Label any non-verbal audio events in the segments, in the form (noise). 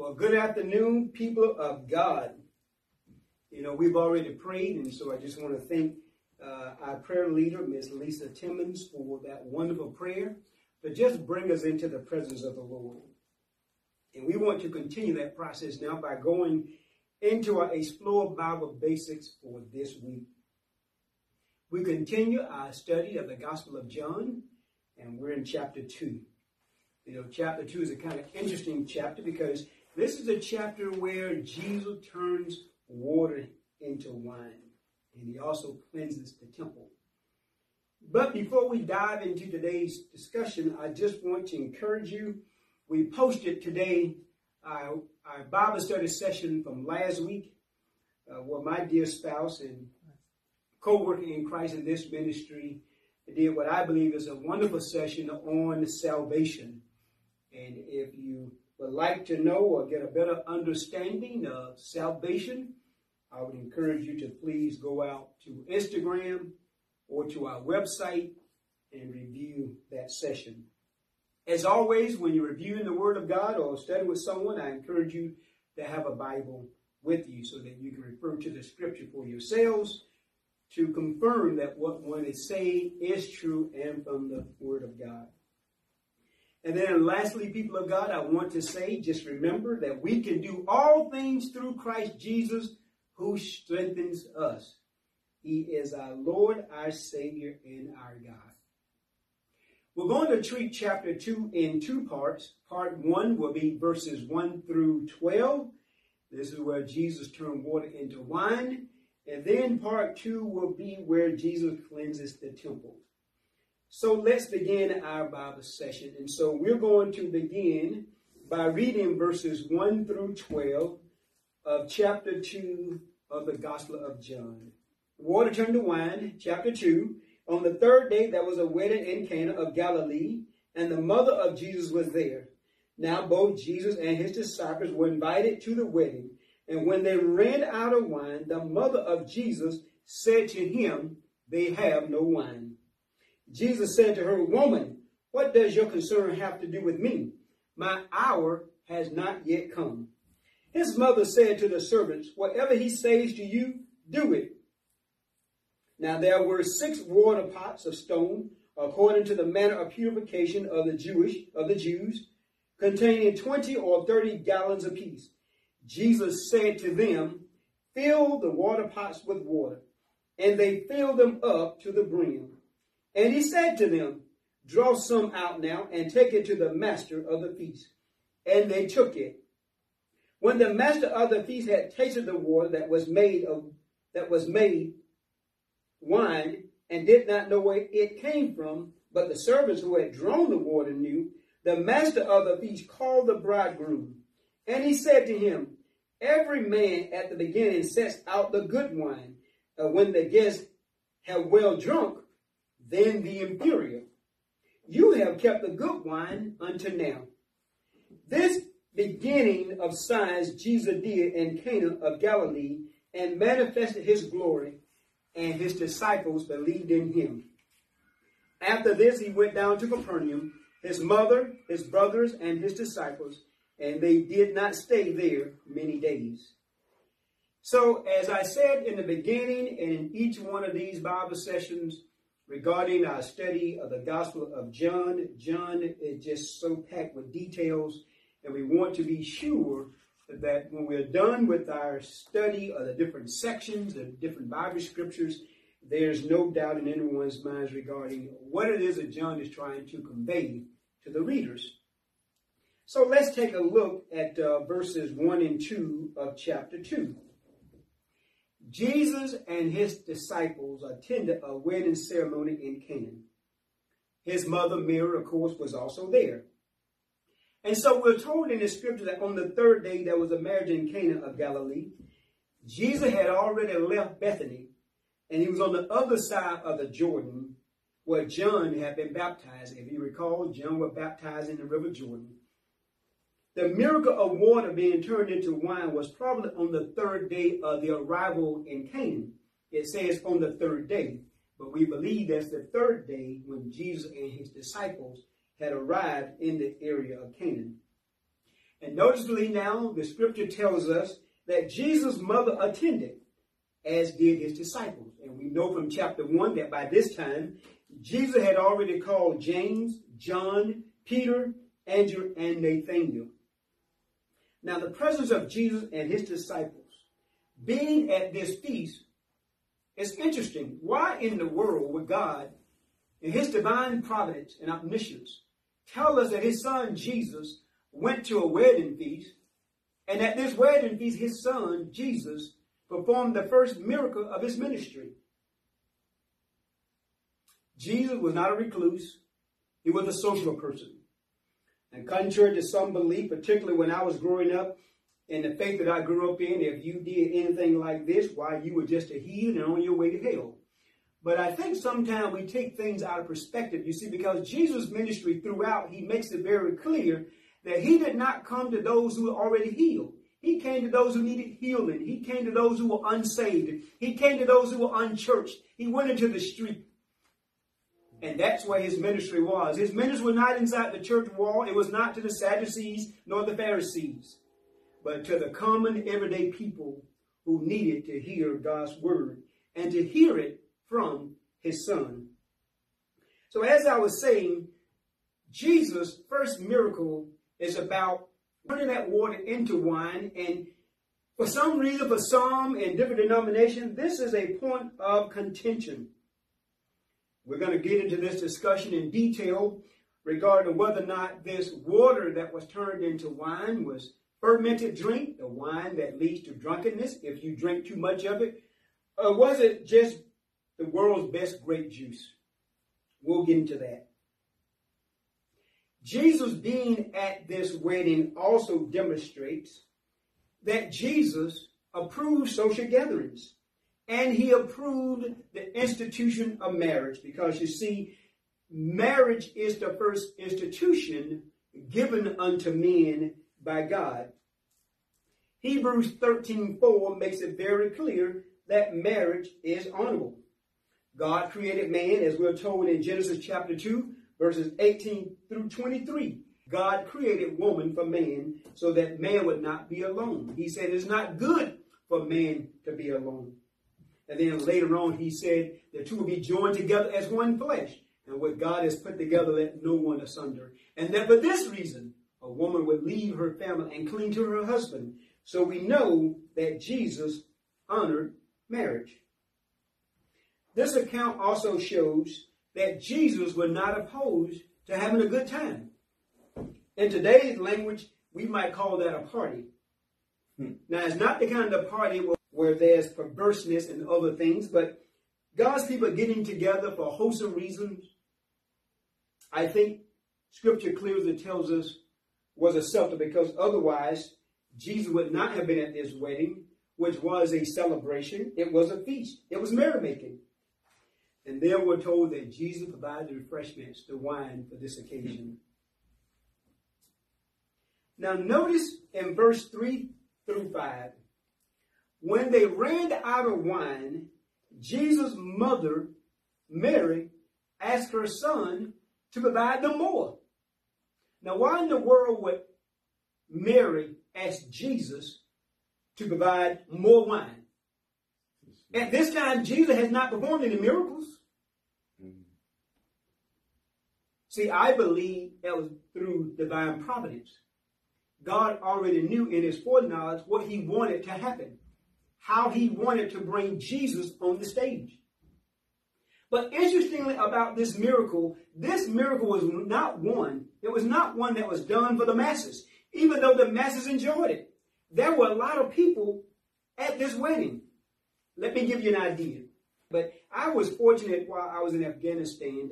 Well, good afternoon, people of God. You know, we've already prayed, and so I just want to thank uh, our prayer leader, Ms. Lisa Timmons, for that wonderful prayer to just bring us into the presence of the Lord. And we want to continue that process now by going into our Explore Bible Basics for this week. We continue our study of the Gospel of John, and we're in chapter 2. You know, chapter 2 is a kind of interesting chapter because this is a chapter where Jesus turns water into wine, and he also cleanses the temple. But before we dive into today's discussion, I just want to encourage you. We posted today our, our Bible study session from last week, uh, where my dear spouse and co-worker in Christ in this ministry did what I believe is a wonderful session on salvation. And if you would like to know or get a better understanding of salvation, I would encourage you to please go out to Instagram or to our website and review that session. As always, when you're reviewing the Word of God or studying with someone, I encourage you to have a Bible with you so that you can refer to the Scripture for yourselves to confirm that what one is saying is true and from the Word of God. And then lastly, people of God, I want to say, just remember that we can do all things through Christ Jesus who strengthens us. He is our Lord, our Savior, and our God. We're going to treat chapter 2 in two parts. Part 1 will be verses 1 through 12. This is where Jesus turned water into wine. And then part 2 will be where Jesus cleanses the temple. So let's begin our Bible session. And so we're going to begin by reading verses 1 through 12 of chapter 2 of the Gospel of John. Water turned to wine, chapter 2. On the third day, there was a wedding in Cana of Galilee, and the mother of Jesus was there. Now, both Jesus and his disciples were invited to the wedding. And when they ran out of wine, the mother of Jesus said to him, They have no wine. Jesus said to her, Woman, what does your concern have to do with me? My hour has not yet come. His mother said to the servants, Whatever he says to you, do it. Now there were six water pots of stone, according to the manner of purification of the Jewish of the Jews, containing twenty or thirty gallons apiece. Jesus said to them, Fill the water pots with water. And they filled them up to the brim. And he said to them, Draw some out now and take it to the master of the feast. And they took it. When the master of the feast had tasted the water that was made of that was made wine, and did not know where it came from, but the servants who had drawn the water knew, the master of the feast called the bridegroom. And he said to him, Every man at the beginning sets out the good wine. Uh, when the guests have well drunk, then the imperial. You have kept the good wine until now. This beginning of signs Jesus did in Cana of Galilee and manifested his glory, and his disciples believed in him. After this, he went down to Capernaum, his mother, his brothers, and his disciples, and they did not stay there many days. So, as I said in the beginning, and in each one of these Bible sessions regarding our study of the Gospel of John, John is just so packed with details and we want to be sure that when we're done with our study of the different sections, the different Bible scriptures, there's no doubt in anyone's minds regarding what it is that John is trying to convey to the readers. So let's take a look at uh, verses 1 and 2 of chapter 2. Jesus and his disciples attended a wedding ceremony in Canaan. His mother Mary, of course, was also there. And so we're told in the scripture that on the third day there was a marriage in Cana of Galilee. Jesus had already left Bethany and he was on the other side of the Jordan where John had been baptized. If you recall, John was baptized in the river Jordan. The miracle of water being turned into wine was probably on the third day of the arrival in Canaan. It says on the third day, but we believe that's the third day when Jesus and his disciples had arrived in the area of Canaan. And noticeably now, the scripture tells us that Jesus' mother attended, as did his disciples. And we know from chapter 1 that by this time, Jesus had already called James, John, Peter, Andrew, and Nathaniel. Now, the presence of Jesus and his disciples being at this feast is interesting. Why in the world would God, in his divine providence and omniscience, tell us that his son Jesus went to a wedding feast, and at this wedding feast, his son Jesus performed the first miracle of his ministry? Jesus was not a recluse, he was a social person. And contrary to some belief, particularly when I was growing up in the faith that I grew up in, if you did anything like this, why, you were just a heathen on your way to hell. But I think sometimes we take things out of perspective, you see, because Jesus' ministry throughout, he makes it very clear that he did not come to those who were already healed. He came to those who needed healing. He came to those who were unsaved. He came to those who were unchurched. He went into the street and that's where his ministry was. His ministry was not inside the church wall. It was not to the Sadducees nor the Pharisees, but to the common everyday people who needed to hear God's word and to hear it from his son. So as I was saying, Jesus' first miracle is about turning that water into wine. And for some reason, for some in different denominations, this is a point of contention. We're going to get into this discussion in detail regarding whether or not this water that was turned into wine was fermented drink, the wine that leads to drunkenness if you drink too much of it, or was it just the world's best grape juice? We'll get into that. Jesus being at this wedding also demonstrates that Jesus approves social gatherings and he approved the institution of marriage because you see, marriage is the first institution given unto men by God. Hebrews 13:4 makes it very clear that marriage is honorable. God created man, as we're told in Genesis chapter 2, verses 18 through 23. God created woman for man so that man would not be alone. He said it's not good for man to be alone. And then later on, he said the two will be joined together as one flesh. And what God has put together, let no one asunder. And that for this reason, a woman would leave her family and cling to her husband. So we know that Jesus honored marriage. This account also shows that Jesus was not opposed to having a good time. In today's language, we might call that a party. Hmm. Now, it's not the kind of party where there's perverseness and other things, but God's people getting together for wholesome reasons, I think scripture clearly tells us was acceptable because otherwise Jesus would not have been at this wedding, which was a celebration. It was a feast. It was merrymaking. And there we're told that Jesus provided refreshments, the wine for this occasion. Now notice in verse 3 through 5, when they ran out of wine, Jesus' mother, Mary, asked her son to provide them more. Now, why in the world would Mary ask Jesus to provide more wine? At this time, Jesus has not performed any miracles. See, I believe that was through divine providence. God already knew in his foreknowledge what he wanted to happen how he wanted to bring Jesus on the stage. But interestingly about this miracle, this miracle was not one, it was not one that was done for the masses, even though the masses enjoyed it. There were a lot of people at this wedding. Let me give you an idea. But I was fortunate while I was in Afghanistan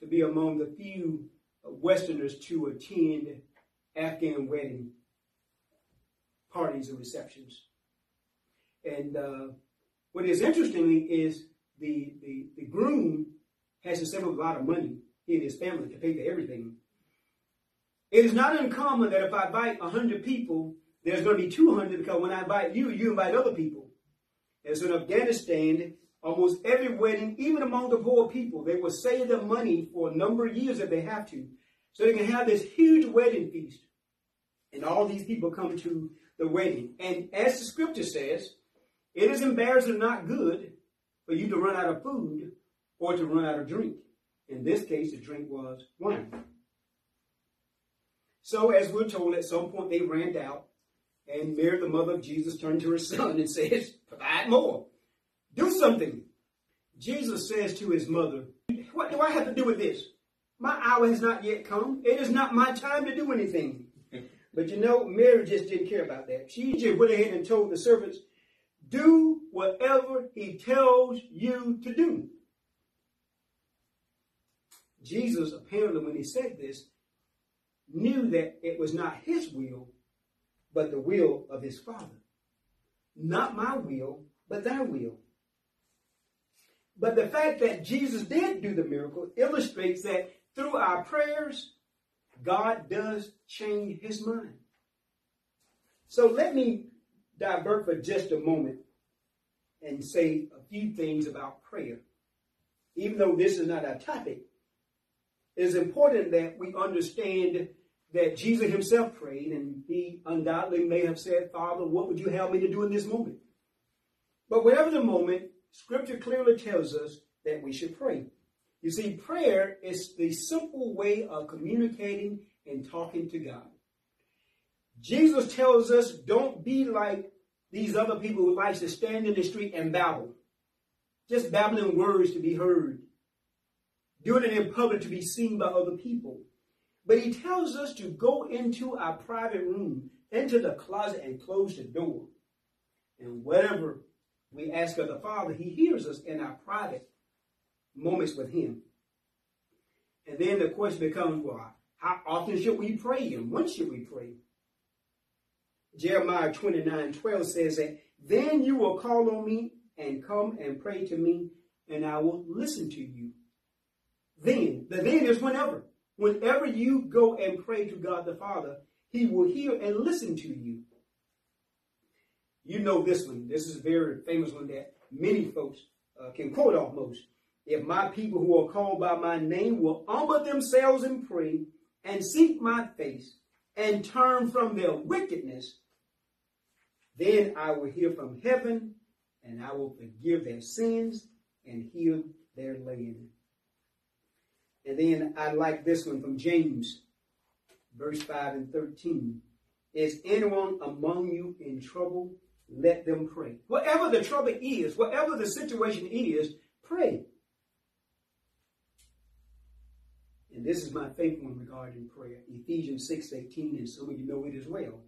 to, be among the few Westerners to attend Afghan wedding parties and receptions. And uh, what is interesting is the, the, the groom has to save a lot of money in his family to pay for everything. It is not uncommon that if I invite 100 people, there's going to be 200 because when I invite you, you invite other people. And so in Afghanistan, almost every wedding, even among the poor people, they will save their money for a number of years if they have to. So they can have this huge wedding feast. And all these people come to the wedding. And as the scripture says, it is embarrassing not good for you to run out of food or to run out of drink. In this case, the drink was wine. So, as we're told, at some point they ran out, and Mary, the mother of Jesus, turned to her son and says, Provide more. Do something. Jesus says to his mother, What do I have to do with this? My hour has not yet come. It is not my time to do anything. (laughs) But you know, Mary just didn't care about that. She just went ahead and told the servants, Do whatever he tells you to do. Jesus, apparently, when he said this, knew that it was not his will, but the will of his Father. Not my will, but thy will. But the fact that Jesus did do the miracle illustrates that through our prayers, God does change his mind. So let me divert for just a moment and say a few things about prayer. Even though this is not our topic, it is important that we understand that Jesus himself prayed, and he undoubtedly may have said, Father, what would you have me to do in this moment? But whatever the moment, Scripture clearly tells us that we should pray. You see, prayer is the simple way of communicating and talking to God. Jesus tells us don't be like these other people who like to stand in the street and babble. Just babbling words to be heard. Doing it in public to be seen by other people. But he tells us to go into our private room, into the closet and close the door. And whatever we ask of the Father, he hears us in our private moments with Him. And then the question becomes, well, how often should we pray and when should we pray? Jeremiah 29 12 says that, Then you will call on me and come and pray to me, and I will listen to you. Then, the then is whenever. Whenever you go and pray to God the Father, He will hear and listen to you. You know this one. This is a very famous one that many folks uh, can quote almost. If my people who are called by my name will humble themselves and pray and seek my face and turn from their wickedness, then I will hear from heaven and I will forgive their sins and heal their land. And then I like this one from James, verse 5 and 13. Is anyone among you in trouble? Let them pray. Whatever the trouble is, whatever the situation is, pray. And this is my favorite one regarding prayer. Ephesians 6 18, and some of you know it as well.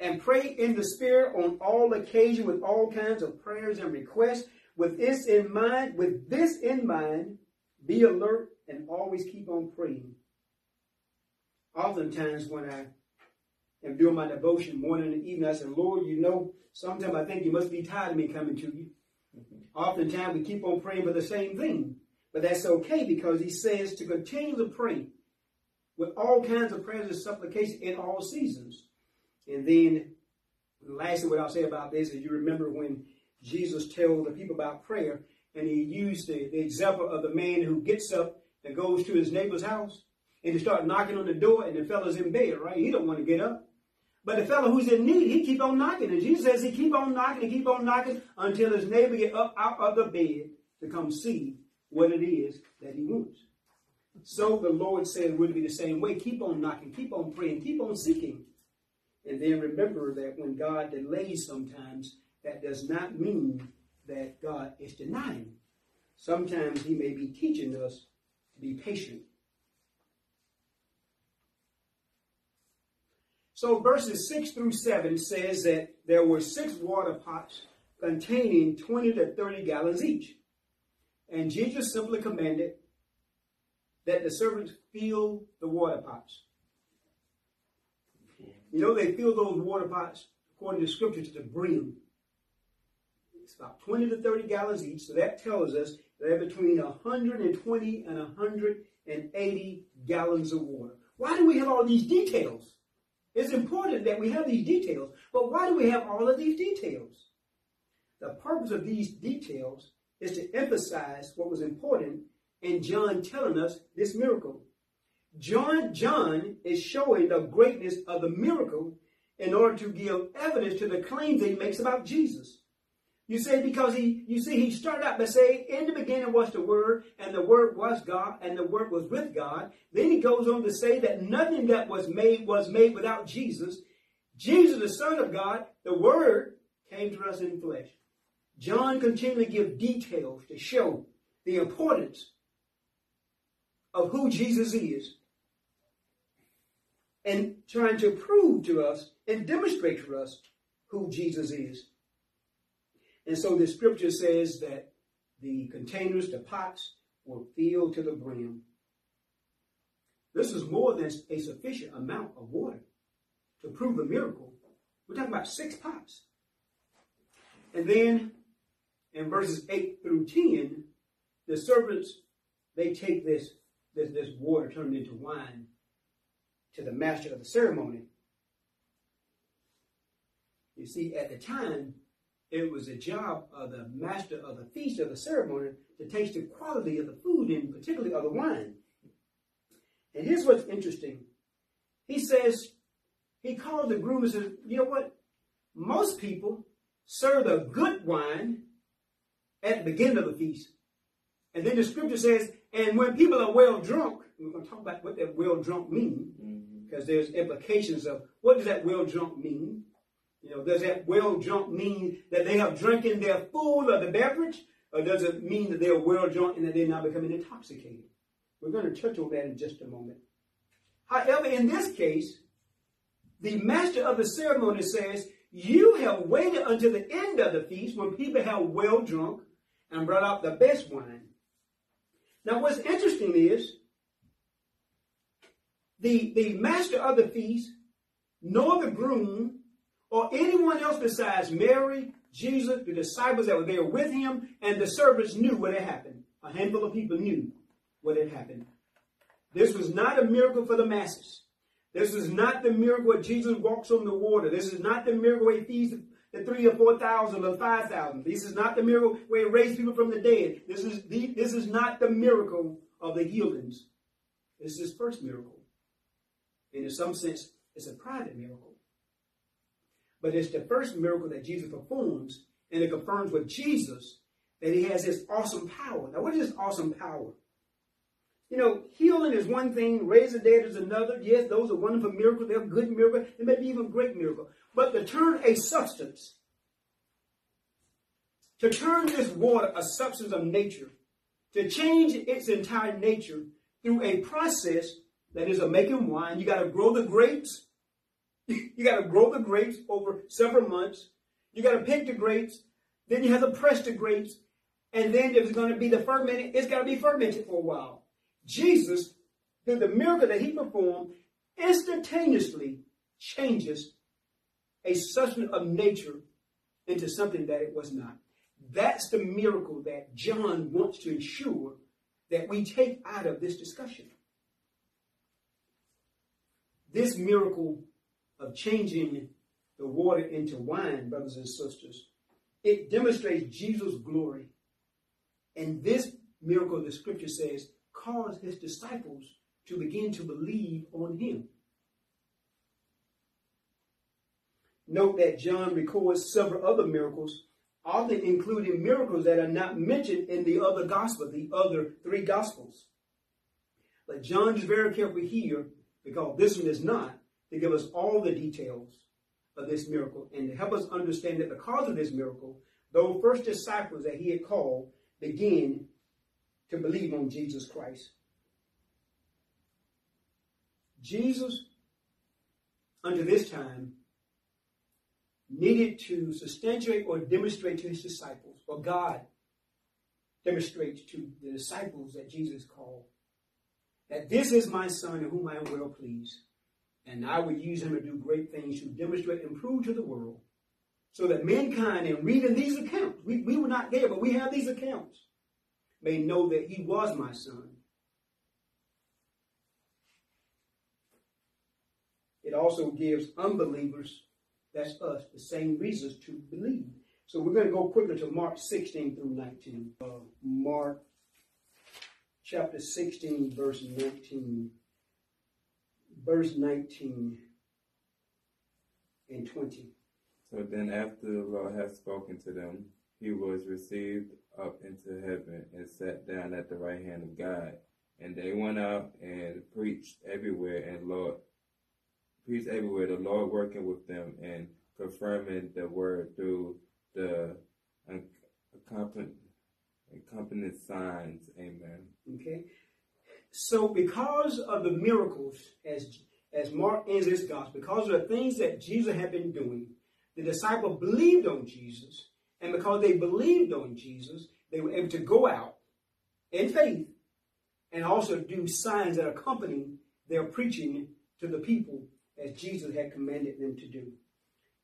And pray in the Spirit on all occasions with all kinds of prayers and requests. With this in mind, with this in mind, be alert and always keep on praying. Oftentimes when I am doing my devotion morning and evening, I say, Lord, you know, sometimes I think you must be tired of me coming to you. (laughs) Oftentimes we keep on praying for the same thing. But that's okay because he says to continue to pray with all kinds of prayers and supplication in all seasons. And then, lastly, what I'll say about this is you remember when Jesus told the people about prayer, and he used the, the example of the man who gets up and goes to his neighbor's house and he start knocking on the door, and the fellow's in bed, right? He don't want to get up. But the fellow who's in need, he keep on knocking. And Jesus says he keep on knocking and keep on knocking until his neighbor get up out of the bed to come see what it is that he wants. So the Lord said would be the same way. Keep on knocking, keep on praying, keep on seeking. And then remember that when God delays sometimes, that does not mean that God is denying. Sometimes he may be teaching us to be patient. So verses 6 through 7 says that there were six water pots containing 20 to 30 gallons each. And Jesus simply commanded that the servants fill the water pots. You know, they fill those water pots, according to scripture, to the brim. It's about 20 to 30 gallons each. So that tells us they're between 120 and 180 gallons of water. Why do we have all these details? It's important that we have these details, but why do we have all of these details? The purpose of these details is to emphasize what was important in John telling us this miracle. John, John is showing the greatness of the miracle in order to give evidence to the claims that he makes about Jesus. You say because he, you see, he started out by saying, in the beginning was the Word, and the Word was God, and the Word was with God. Then he goes on to say that nothing that was made was made without Jesus. Jesus, the Son of God, the Word, came to us in flesh. John continually gives details to show the importance of who Jesus is and trying to prove to us and demonstrate to us who Jesus is. And so the scripture says that the containers, the pots, were filled to the brim. This is more than a sufficient amount of water to prove a miracle. We're talking about six pots. And then in verses 8 through 10, the servants, they take this, this, this water turned into wine to the master of the ceremony. You see, at the time, it was a job of the master of the feast of the ceremony to taste the quality of the food and particularly of the wine. And here's what's interesting. He says, he called the groom and said, you know what? Most people serve the good wine at the beginning of the feast. And then the scripture says, and when people are well drunk, we're going to talk about what that well drunk means, because mm-hmm. there's implications of what does that well drunk mean? You know, does that well drunk mean that they have drinking their full of the beverage? Or does it mean that they're well drunk and that they're not becoming intoxicated? We're going to touch on that in just a moment. However, in this case, the master of the ceremony says, You have waited until the end of the feast when people have well drunk and brought out the best wine. Now, what's interesting is the, the master of the feast, nor the groom, or anyone else besides Mary, Jesus, the disciples that were there with him, and the servants knew what had happened. A handful of people knew what had happened. This was not a miracle for the masses. This is not the miracle where Jesus walks on the water. This is not the miracle where he feeds the three or four thousand or five thousand. This is not the miracle where he raised people from the dead. This is the, this is not the miracle of the healings. This is his first miracle. And in some sense, it's a private miracle. But it's the first miracle that Jesus performs, and it confirms with Jesus that he has this awesome power. Now, what is this awesome power? You know, healing is one thing, raising dead is another. Yes, those are wonderful miracles. They're good miracles. They may be even great miracles. But to turn a substance, to turn this water a substance of nature, to change its entire nature through a process that is a making wine, you got to grow the grapes, (laughs) you got to grow the grapes over several months. You got to pick the grapes. Then you have to press the grapes. And then if it's going to be the fermented, it's got to be fermented for a while. Jesus, through the miracle that he performed, instantaneously changes a substance of nature into something that it was not. That's the miracle that John wants to ensure that we take out of this discussion. This miracle of changing the water into wine, brothers and sisters, it demonstrates Jesus' glory. And this miracle, the scripture says, caused his disciples to begin to believe on him. Note that John records several other miracles, often including miracles that are not mentioned in the other gospel, the other three gospels. But John is very careful here because this one is not to give us all the details of this miracle and to help us understand that because of this miracle, those first disciples that he had called began to believe on Jesus Christ. Jesus, unto this time, needed to substantiate or demonstrate to his disciples, or God demonstrates to the disciples that Jesus called, that this is my son in whom I am well pleased. And I will use him to do great things to demonstrate and prove to the world so that mankind, in reading these accounts, we, we were not there, but we have these accounts, may know that he was my son. It also gives unbelievers, that's us, the same reasons to believe. So we're going to go quickly to Mark 16 through 19. Uh, Mark chapter 16, verse 19. verse 19 and 20. So then, after the Lord had spoken to them, he was received up into heaven and sat down at the right hand of God. And they went out and preached everywhere, and Lord preached everywhere. The Lord working with them and confirming the word through the accompanying signs. Amen. Okay. So, because of the miracles, as as Mark ends his gospel, because of the things that Jesus had been doing, the disciples believed on Jesus, and because they believed on Jesus, they were able to go out in faith and also do signs that accompany their preaching to the people as Jesus had commanded them to do.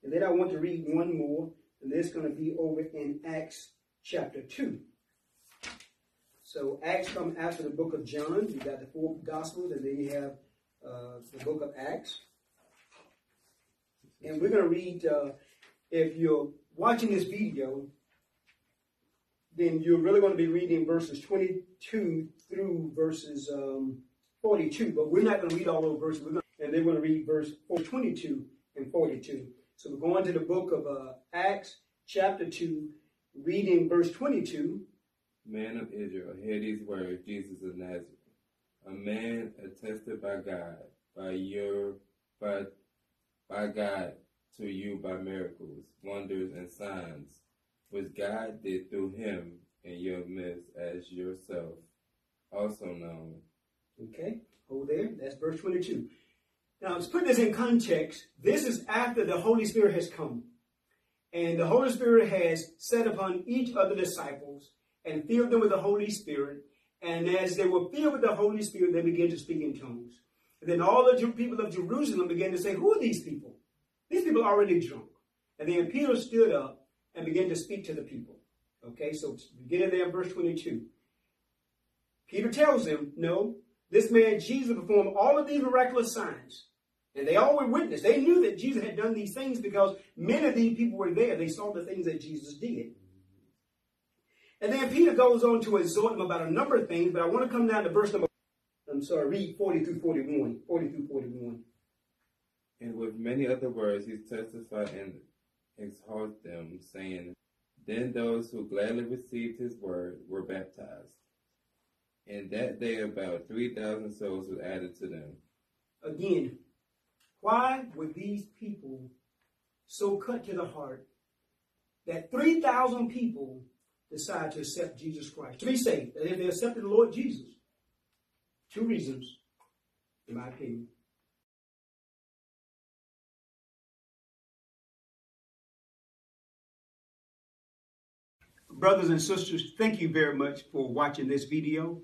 And then I want to read one more, and this is going to be over in Acts chapter 2. So Acts come after the book of John. You got the four Gospels, and then you have uh, the book of Acts. And we're going to read, uh, if you're watching this video, then you're really going to be reading verses 22 through verses um, 42. But we're not going to read all those verses. Gonna, and they're going to read verse 22 and 42. So we're going to the book of uh, Acts, chapter 2, reading verse 22. Man of Israel, hear these words, Jesus of Nazareth, a man attested by God, by your, by, by God to you by miracles, wonders, and signs which God did through him in your midst as yourself also known. Okay, hold there. That's verse 22. Now, let's put this in context. This is after the Holy Spirit has come. And the Holy Spirit has set upon each of the disciples and filled them with the Holy Spirit. And as they were filled with the Holy Spirit, they began to speak in tongues. And then all the people of Jerusalem began to say, Who are these people? These people are already drunk. And then Peter stood up and began to speak to the people. Okay, so beginning there verse 22. Peter tells them, no, this man Jesus performed all of these miraculous signs. And they all were witness. They knew that Jesus had done these things because many of these people were there. They saw the things that Jesus did. And then Peter goes on to exhort them about a number of things, but I want to come down to verse number, I'm sorry, read 40 through 41. 40 through 41. And with many other words, he testified and exhorted them, saying, Then those who gladly received his word were baptized. And that day about 3,000 souls were added to them. Again, why were these people so cut to the heart that 3,000 people decide to accept Jesus Christ, to be saved, that if they accepted the Lord Jesus? Two reasons, in my opinion. Brothers and sisters, thank you very much for watching this video.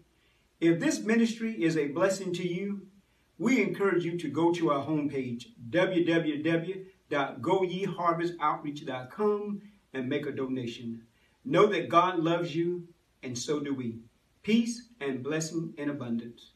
If this ministry is a blessing to you, we encourage you to go to our homepage, www.goyeharvestoutreach.com and make a donation. Know that God loves you, and so do we. Peace and blessing in abundance.